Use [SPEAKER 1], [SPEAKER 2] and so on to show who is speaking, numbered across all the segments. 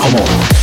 [SPEAKER 1] Come on.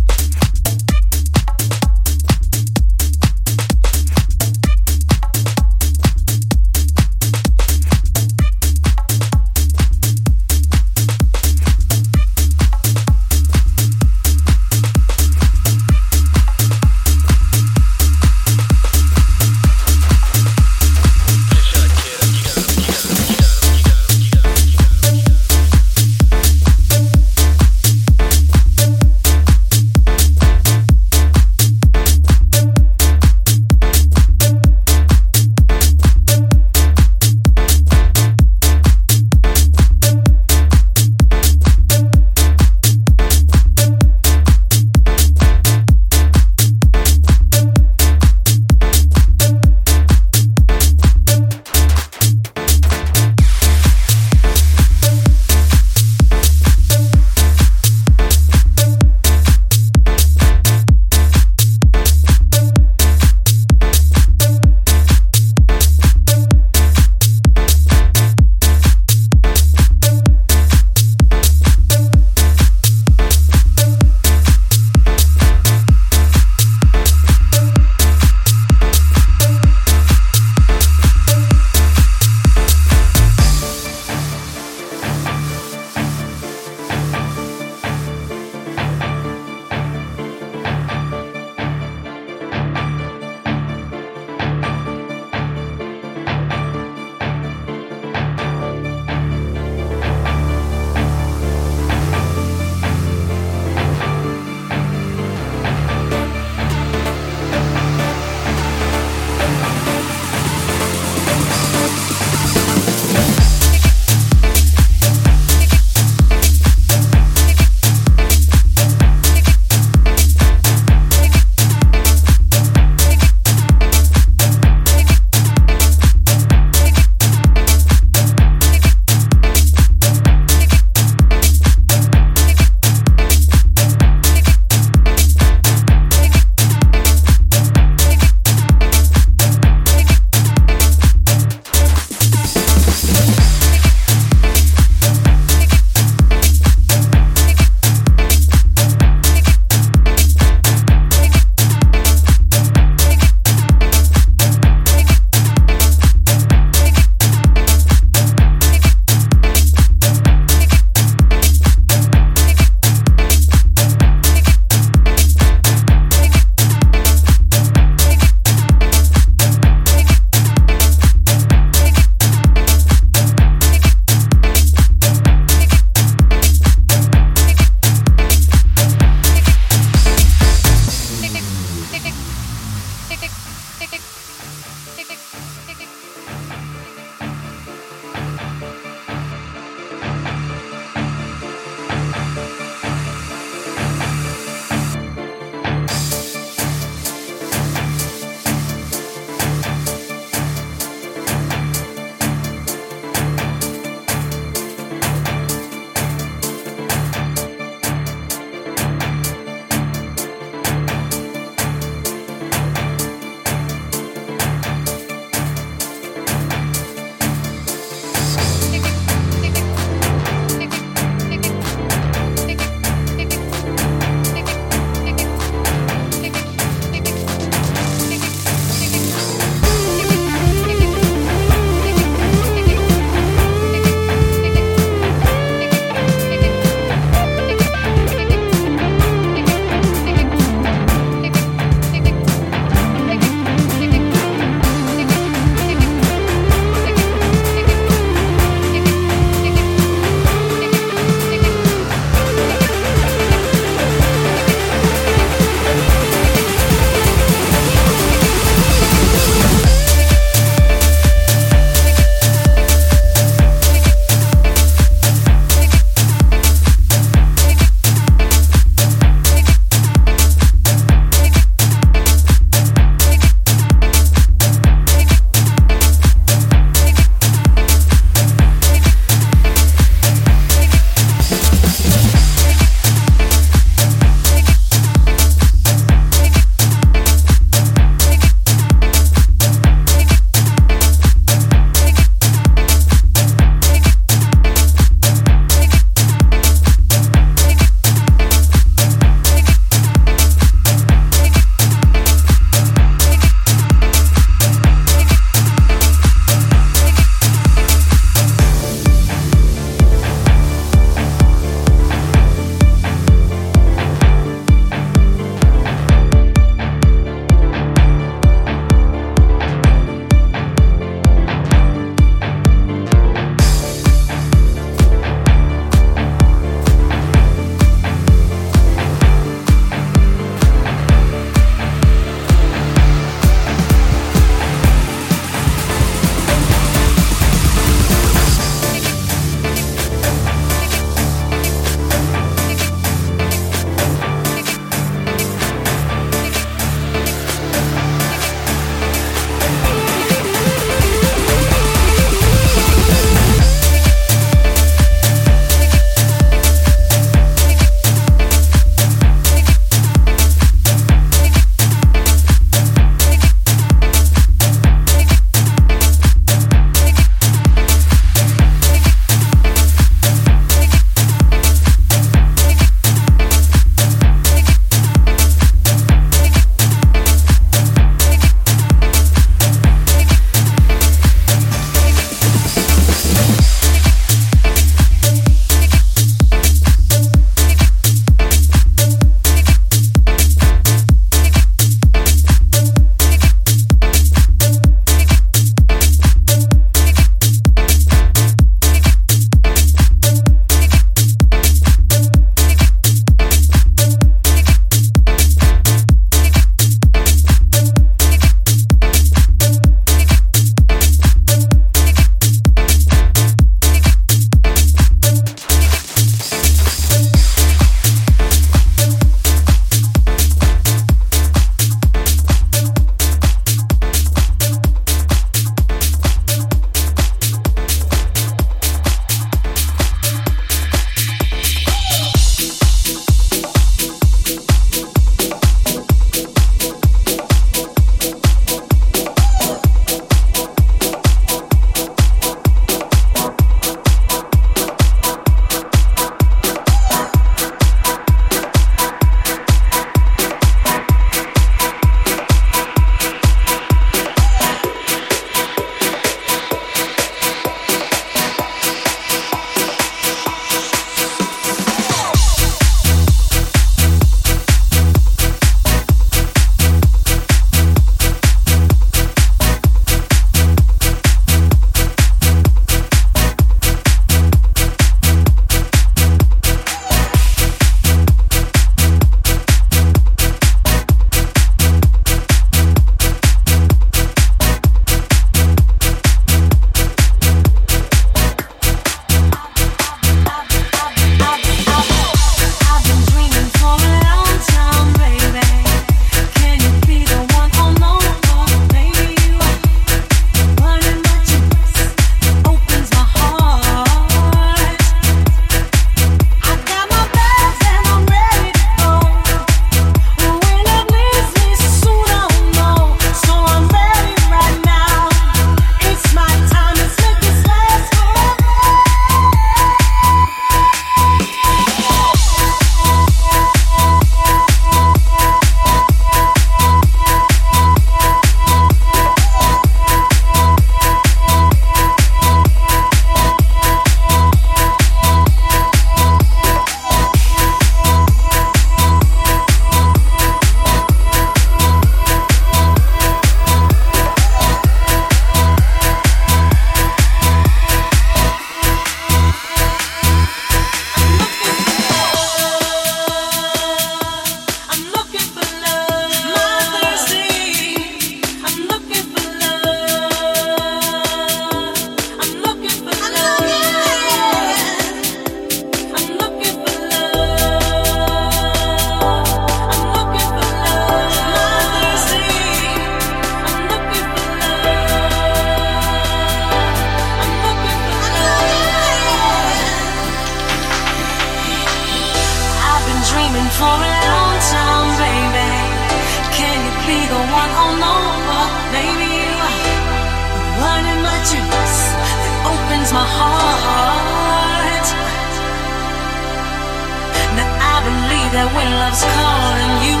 [SPEAKER 1] That when love's calling you,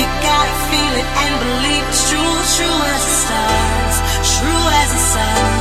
[SPEAKER 1] you gotta feel it and believe true, true as the stars, true as the sun.